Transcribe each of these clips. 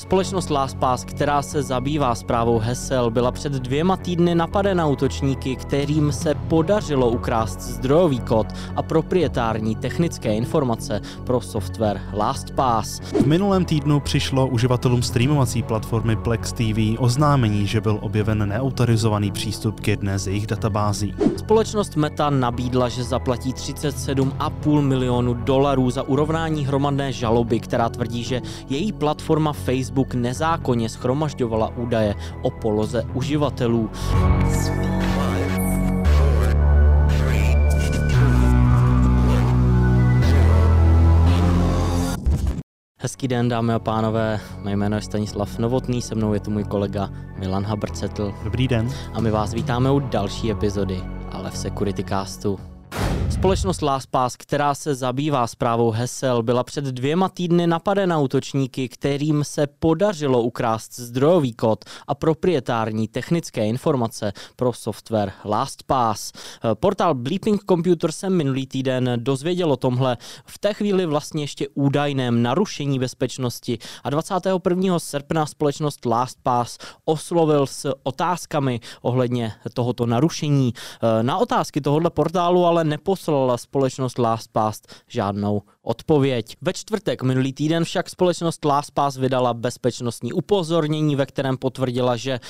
Společnost LastPass, která se zabývá zprávou hesel, byla před dvěma týdny napadena útočníky, kterým se podařilo ukrást zdrojový kód a proprietární technické informace pro software LastPass. V minulém týdnu přišlo uživatelům streamovací platformy Plex TV oznámení, že byl objeven neautorizovaný přístup k jedné z jejich databází. Společnost Meta nabídla, že zaplatí 37,5 milionu dolarů za urovnání hromadné žaloby, která tvrdí, že její platforma Facebook Facebook nezákonně schromažďovala údaje o poloze uživatelů. Hezký den, dámy a pánové. Mé jméno je Stanislav Novotný, se mnou je tu můj kolega Milan Habrcetl. Dobrý den. A my vás vítáme u další epizody, ale v Security Castu. Společnost LastPass, která se zabývá zprávou hesel, byla před dvěma týdny napadena útočníky, kterým se podařilo ukrást zdrojový kód a proprietární technické informace pro software LastPass. Portál Bleeping Computer se minulý týden dozvěděl o tomhle v té chvíli vlastně ještě údajném narušení bezpečnosti a 21. srpna společnost LastPass oslovil s otázkami ohledně tohoto narušení. Na otázky tohoto portálu ale neposlal neposlala společnost LastPass žádnou odpověď. Ve čtvrtek minulý týden však společnost LastPass vydala bezpečnostní upozornění, ve kterém potvrdila, že eh,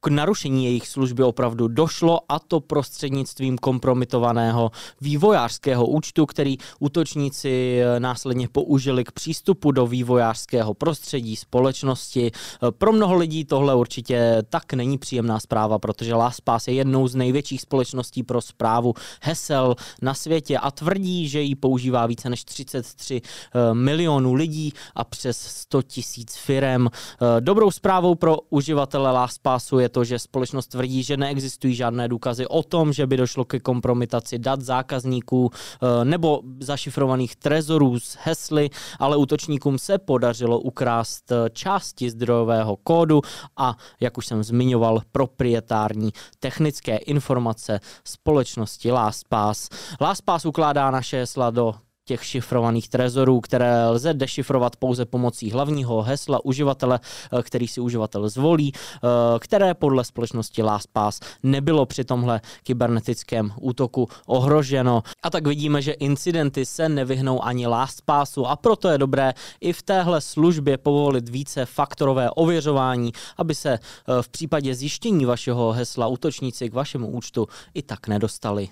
k narušení jejich služby opravdu došlo a to prostřednictvím kompromitovaného vývojářského účtu, který útočníci eh, následně použili k přístupu do vývojářského prostředí společnosti. Eh, pro mnoho lidí tohle určitě tak není příjemná zpráva, protože LastPass je jednou z největších společností pro zprávu hesel na světě a tvrdí, že ji používá více než 33 eh, milionů lidí a přes 100 tisíc firem. Eh, dobrou zprávou pro uživatele LastPassu je to, že společnost tvrdí, že neexistují žádné důkazy o tom, že by došlo ke kompromitaci dat zákazníků eh, nebo zašifrovaných trezorů s hesly, ale útočníkům se podařilo ukrást části zdrojového kódu a, jak už jsem zmiňoval, proprietární technické informace společnosti LastPass. LastPass ukládá naše hesla do těch šifrovaných trezorů, které lze dešifrovat pouze pomocí hlavního hesla uživatele, eh, který si uživatel zvolí, eh, které podle společnosti LastPass nebylo při tomhle kybernetickém útoku ohroženo. A tak vidíme, že incidenty se nevyhnou ani LastPassu a proto je dobré i v téhle službě povolit více faktorové ověřování, aby se eh, v případě zjištění vašeho hesla útočníci k vašemu účtu i tak nedostali.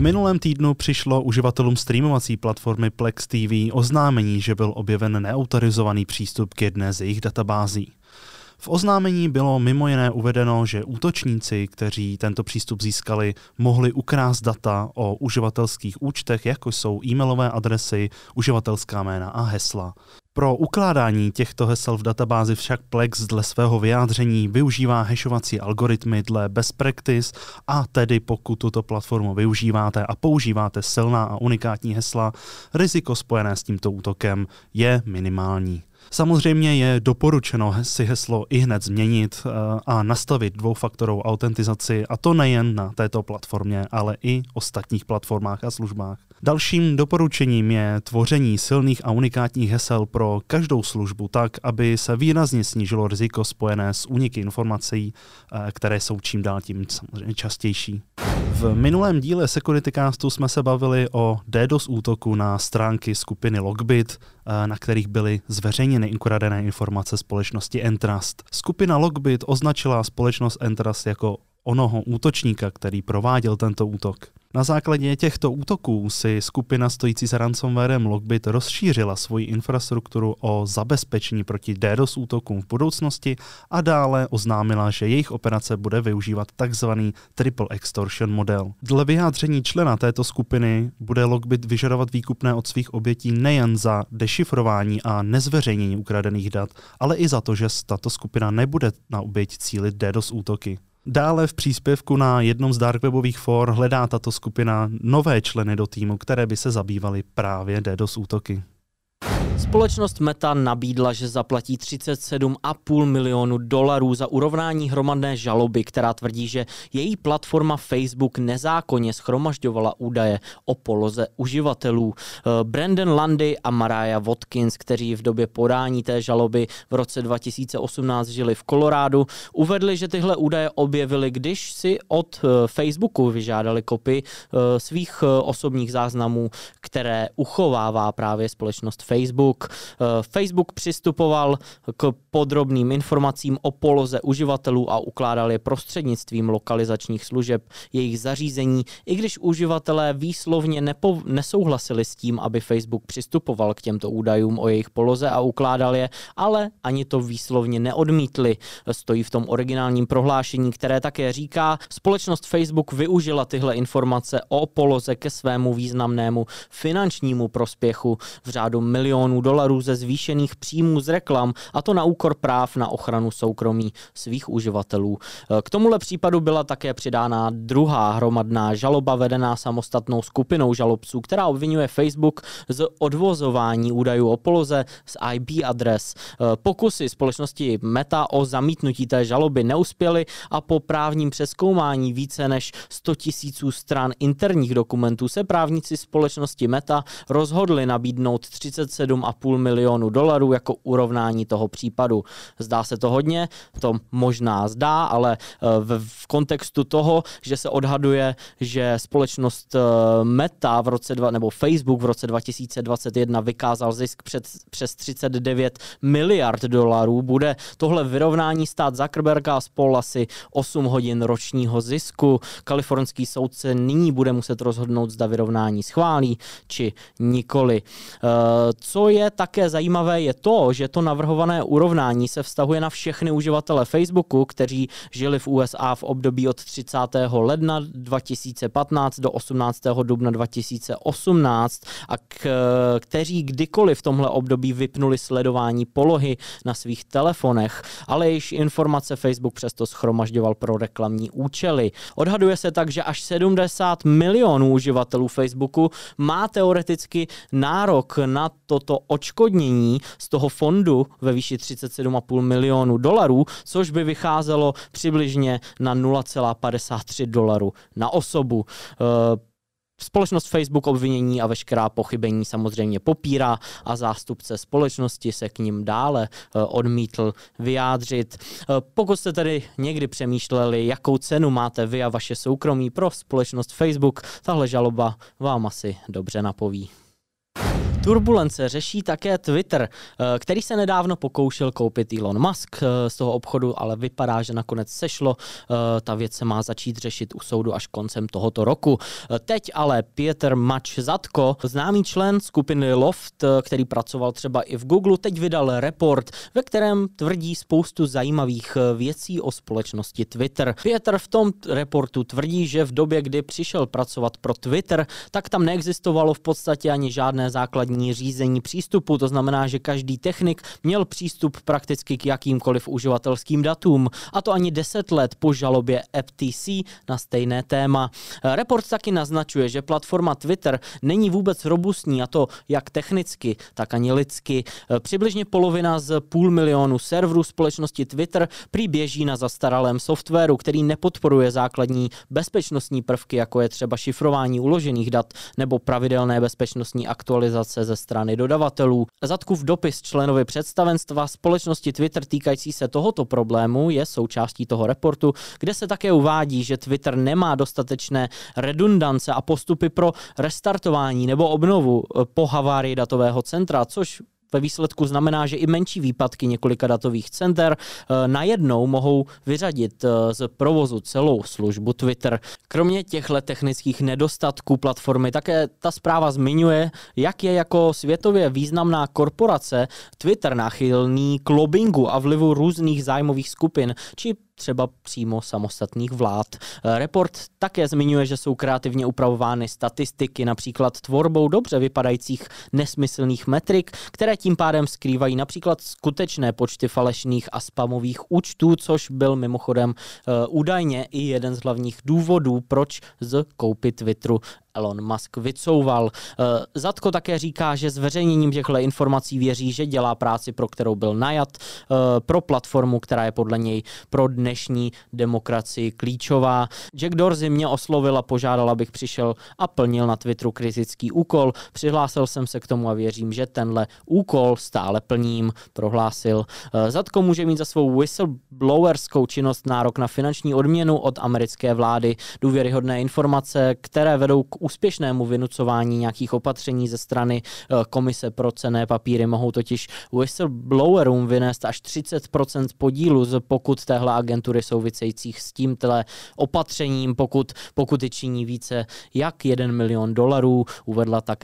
V minulém týdnu přišlo uživatelům streamovací platformy Plex TV oznámení, že byl objeven neautorizovaný přístup k jedné z jejich databází. V oznámení bylo mimo jiné uvedeno, že útočníci, kteří tento přístup získali, mohli ukrást data o uživatelských účtech, jako jsou e-mailové adresy, uživatelská jména a hesla. Pro ukládání těchto hesel v databázi však Plex dle svého vyjádření využívá hashovací algoritmy dle best practice a tedy pokud tuto platformu využíváte a používáte silná a unikátní hesla, riziko spojené s tímto útokem je minimální. Samozřejmě je doporučeno si heslo i hned změnit eh, a nastavit dvoufaktorovou autentizaci, a to nejen na této platformě, ale i ostatních platformách a službách. Dalším doporučením je tvoření silných a unikátních hesel pro každou službu tak, aby se výrazně snížilo riziko spojené s úniky informací, eh, které jsou čím dál tím samozřejmě častější. V minulém díle Securitycastu jsme se bavili o DDoS útoku na stránky skupiny Logbit, eh, na kterých byly zveřejněny ukradené informace společnosti Entrust. Skupina Logbit označila společnost Entrust jako onoho útočníka, který prováděl tento útok. Na základě těchto útoků si skupina stojící za ransomwarem Logbit rozšířila svoji infrastrukturu o zabezpečení proti DDoS útokům v budoucnosti a dále oznámila, že jejich operace bude využívat tzv. triple extortion model. Dle vyjádření člena této skupiny bude Logbit vyžadovat výkupné od svých obětí nejen za dešifrování a nezveřejnění ukradených dat, ale i za to, že tato skupina nebude na oběť cílit DDoS útoky. Dále v příspěvku na jednom z darkwebových for hledá tato skupina nové členy do týmu, které by se zabývaly právě DDoS útoky. Společnost Meta nabídla, že zaplatí 37,5 milionu dolarů za urovnání hromadné žaloby, která tvrdí, že její platforma Facebook nezákonně schromažďovala údaje o poloze uživatelů. Eh, Brandon Landy a Mariah Watkins, kteří v době podání té žaloby v roce 2018 žili v Kolorádu, uvedli, že tyhle údaje objevili, když si od eh, Facebooku vyžádali kopy eh, svých osobních záznamů, které uchovává právě společnost Facebook. Facebook. Eh, Facebook přistupoval k podrobným informacím o poloze uživatelů a ukládal je prostřednictvím lokalizačních služeb jejich zařízení, i když uživatelé výslovně nepo- nesouhlasili s tím, aby Facebook přistupoval k těmto údajům o jejich poloze a ukládal je, ale ani to výslovně neodmítli. Stojí v tom originálním prohlášení, které také říká, společnost Facebook využila tyhle informace o poloze ke svému významnému finančnímu prospěchu v řádu milionů dolarů ze zvýšených příjmů z reklam, a to na úkor práv na ochranu soukromí svých uživatelů. K tomuhle případu byla také přidána druhá hromadná žaloba vedená samostatnou skupinou žalobců, která obvinuje Facebook z odvozování údajů o poloze z IP adres. Pokusy společnosti Meta o zamítnutí té žaloby neuspěly a po právním přeskoumání více než 100 tisíců stran interních dokumentů se právníci společnosti Meta rozhodli nabídnout 37 2,5 milionu dolarů jako urovnání toho případu. Zdá se to hodně, to možná zdá, ale eh, v, kontextu toho, že se odhaduje, že společnost eh, Meta v roce dva, nebo Facebook v roce 2021 vykázal zisk před, přes 39 miliard dolarů, bude tohle vyrovnání stát Zuckerberga a spol asi 8 hodin ročního zisku. Kalifornský soudce nyní bude muset rozhodnout, zda vyrovnání schválí či nikoli. Eh, co je je také zajímavé, je to, že to navrhované urovnání se vztahuje na všechny uživatele Facebooku, kteří žili v USA v období od 30. ledna 2015 do 18. dubna 2018 a k, kteří kdykoliv v tomhle období vypnuli sledování polohy na svých telefonech, ale již informace Facebook přesto schromažďoval pro reklamní účely. Odhaduje se tak, že až 70 milionů uživatelů Facebooku má teoreticky nárok na toto očkodnění z toho fondu ve výši 37,5 milionů dolarů, což by vycházelo přibližně na 0,53 dolarů na osobu. Eh, společnost Facebook obvinění a veškerá pochybení samozřejmě popírá a zástupce společnosti se k ním dále eh, odmítl vyjádřit. Eh, pokud jste tedy někdy přemýšleli, jakou cenu máte vy a vaše soukromí pro společnost Facebook, tahle žaloba vám asi dobře napoví. Turbulence řeší také Twitter, eh, který se nedávno pokoušel koupit Elon Musk eh, z toho obchodu, ale vypadá, že nakonec sešlo. Eh, ta věc se má začít řešit u soudu až koncem tohoto roku. Teď ale Pieter Mač Zatko, známý člen skupiny Loft, který pracoval třeba i v Google, teď vydal report, ve kterém tvrdí spoustu zajímavých věcí o společnosti Twitter. Pieter v tom reportu tvrdí, že v době, kdy přišel pracovat pro Twitter, tak tam neexistovalo v podstatě ani žádné základní základní řízení přístupu, to znamená, že každý technik měl přístup prakticky k jakýmkoliv uživatelským datům, a to ani 10 let po žalobě FTC na stejné téma. Report taky naznačuje, že platforma Twitter není vůbec robustní, a to jak technicky, tak ani lidsky. Přibližně polovina z půl milionu serverů společnosti Twitter prý běží na zastaralém softwaru, který nepodporuje základní bezpečnostní prvky, jako je třeba šifrování uložených dat nebo pravidelné bezpečnostní aktualizace se ze strany dodavatelů. Zatkův dopis členovi představenstva společnosti Twitter týkající se tohoto problému je součástí toho reportu, kde se také uvádí, že Twitter nemá dostatečné redundance a postupy pro restartování nebo obnovu po havárii datového centra, což ve výsledku znamená, že i menší výpadky několika datových center eh, najednou mohou vyřadit eh, z provozu celou službu Twitter. Kromě těchto technických nedostatků platformy také ta zpráva zmiňuje, jak je jako světově významná korporace Twitter náchylný k lobbingu a vlivu různých zájmových skupin či třeba přímo samostatných vlád. Report také zmiňuje, že jsou kreativně upravovány statistiky, například tvorbou dobře vypadajících nesmyslných metrik, které tím pádem skrývají například skutečné počty falešných a spamových účtů, což byl mimochodem uh, údajně i jeden z hlavních důvodů, proč z koupy Twitteru Elon Musk vycouval. Eh, Zatko také říká, že zveřejněním těchto informací věří, že dělá práci, pro kterou byl najat, eh, pro platformu, která je podle něj pro dnešní demokracii klíčová. Jack Dorsey mě oslovil a požádal, abych přišel a plnil na Twitteru kritický úkol. Přihlásil jsem se k tomu a věřím, že tenhle úkol stále plním, prohlásil. Eh, Zatko může mít za svou whistleblowerskou činnost nárok na finanční odměnu od americké vlády, důvěryhodné informace, které vedou k úspěšnému vynucování nějakých opatření ze strany eh, Komise pro cené papíry. Mohou totiž whistleblowerům vynést až 30% podílu z pokud téhle agentury souvisejících s tímhle opatřením, pokud pokuty činí více jak 1 milion dolarů, uvedla tak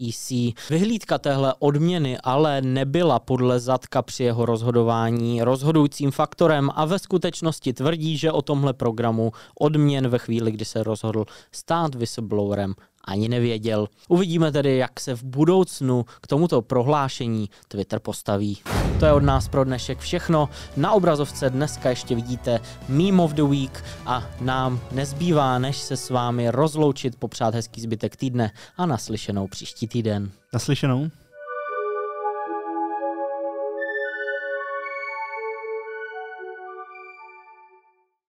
SEC. Vyhlídka téhle odměny ale nebyla podle Zatka při jeho rozhodování rozhodujícím faktorem a ve skutečnosti tvrdí, že o tomhle programu odměn ve chvíli, kdy se rozhodl stát whistleblowerem, ani nevěděl. Uvidíme tedy, jak se v budoucnu k tomuto prohlášení Twitter postaví. To je od nás pro dnešek všechno. Na obrazovce dneska ještě vidíte Meme of the Week a nám nezbývá, než se s vámi rozloučit, popřát hezký zbytek týdne a naslyšenou příští týden. Naslyšenou.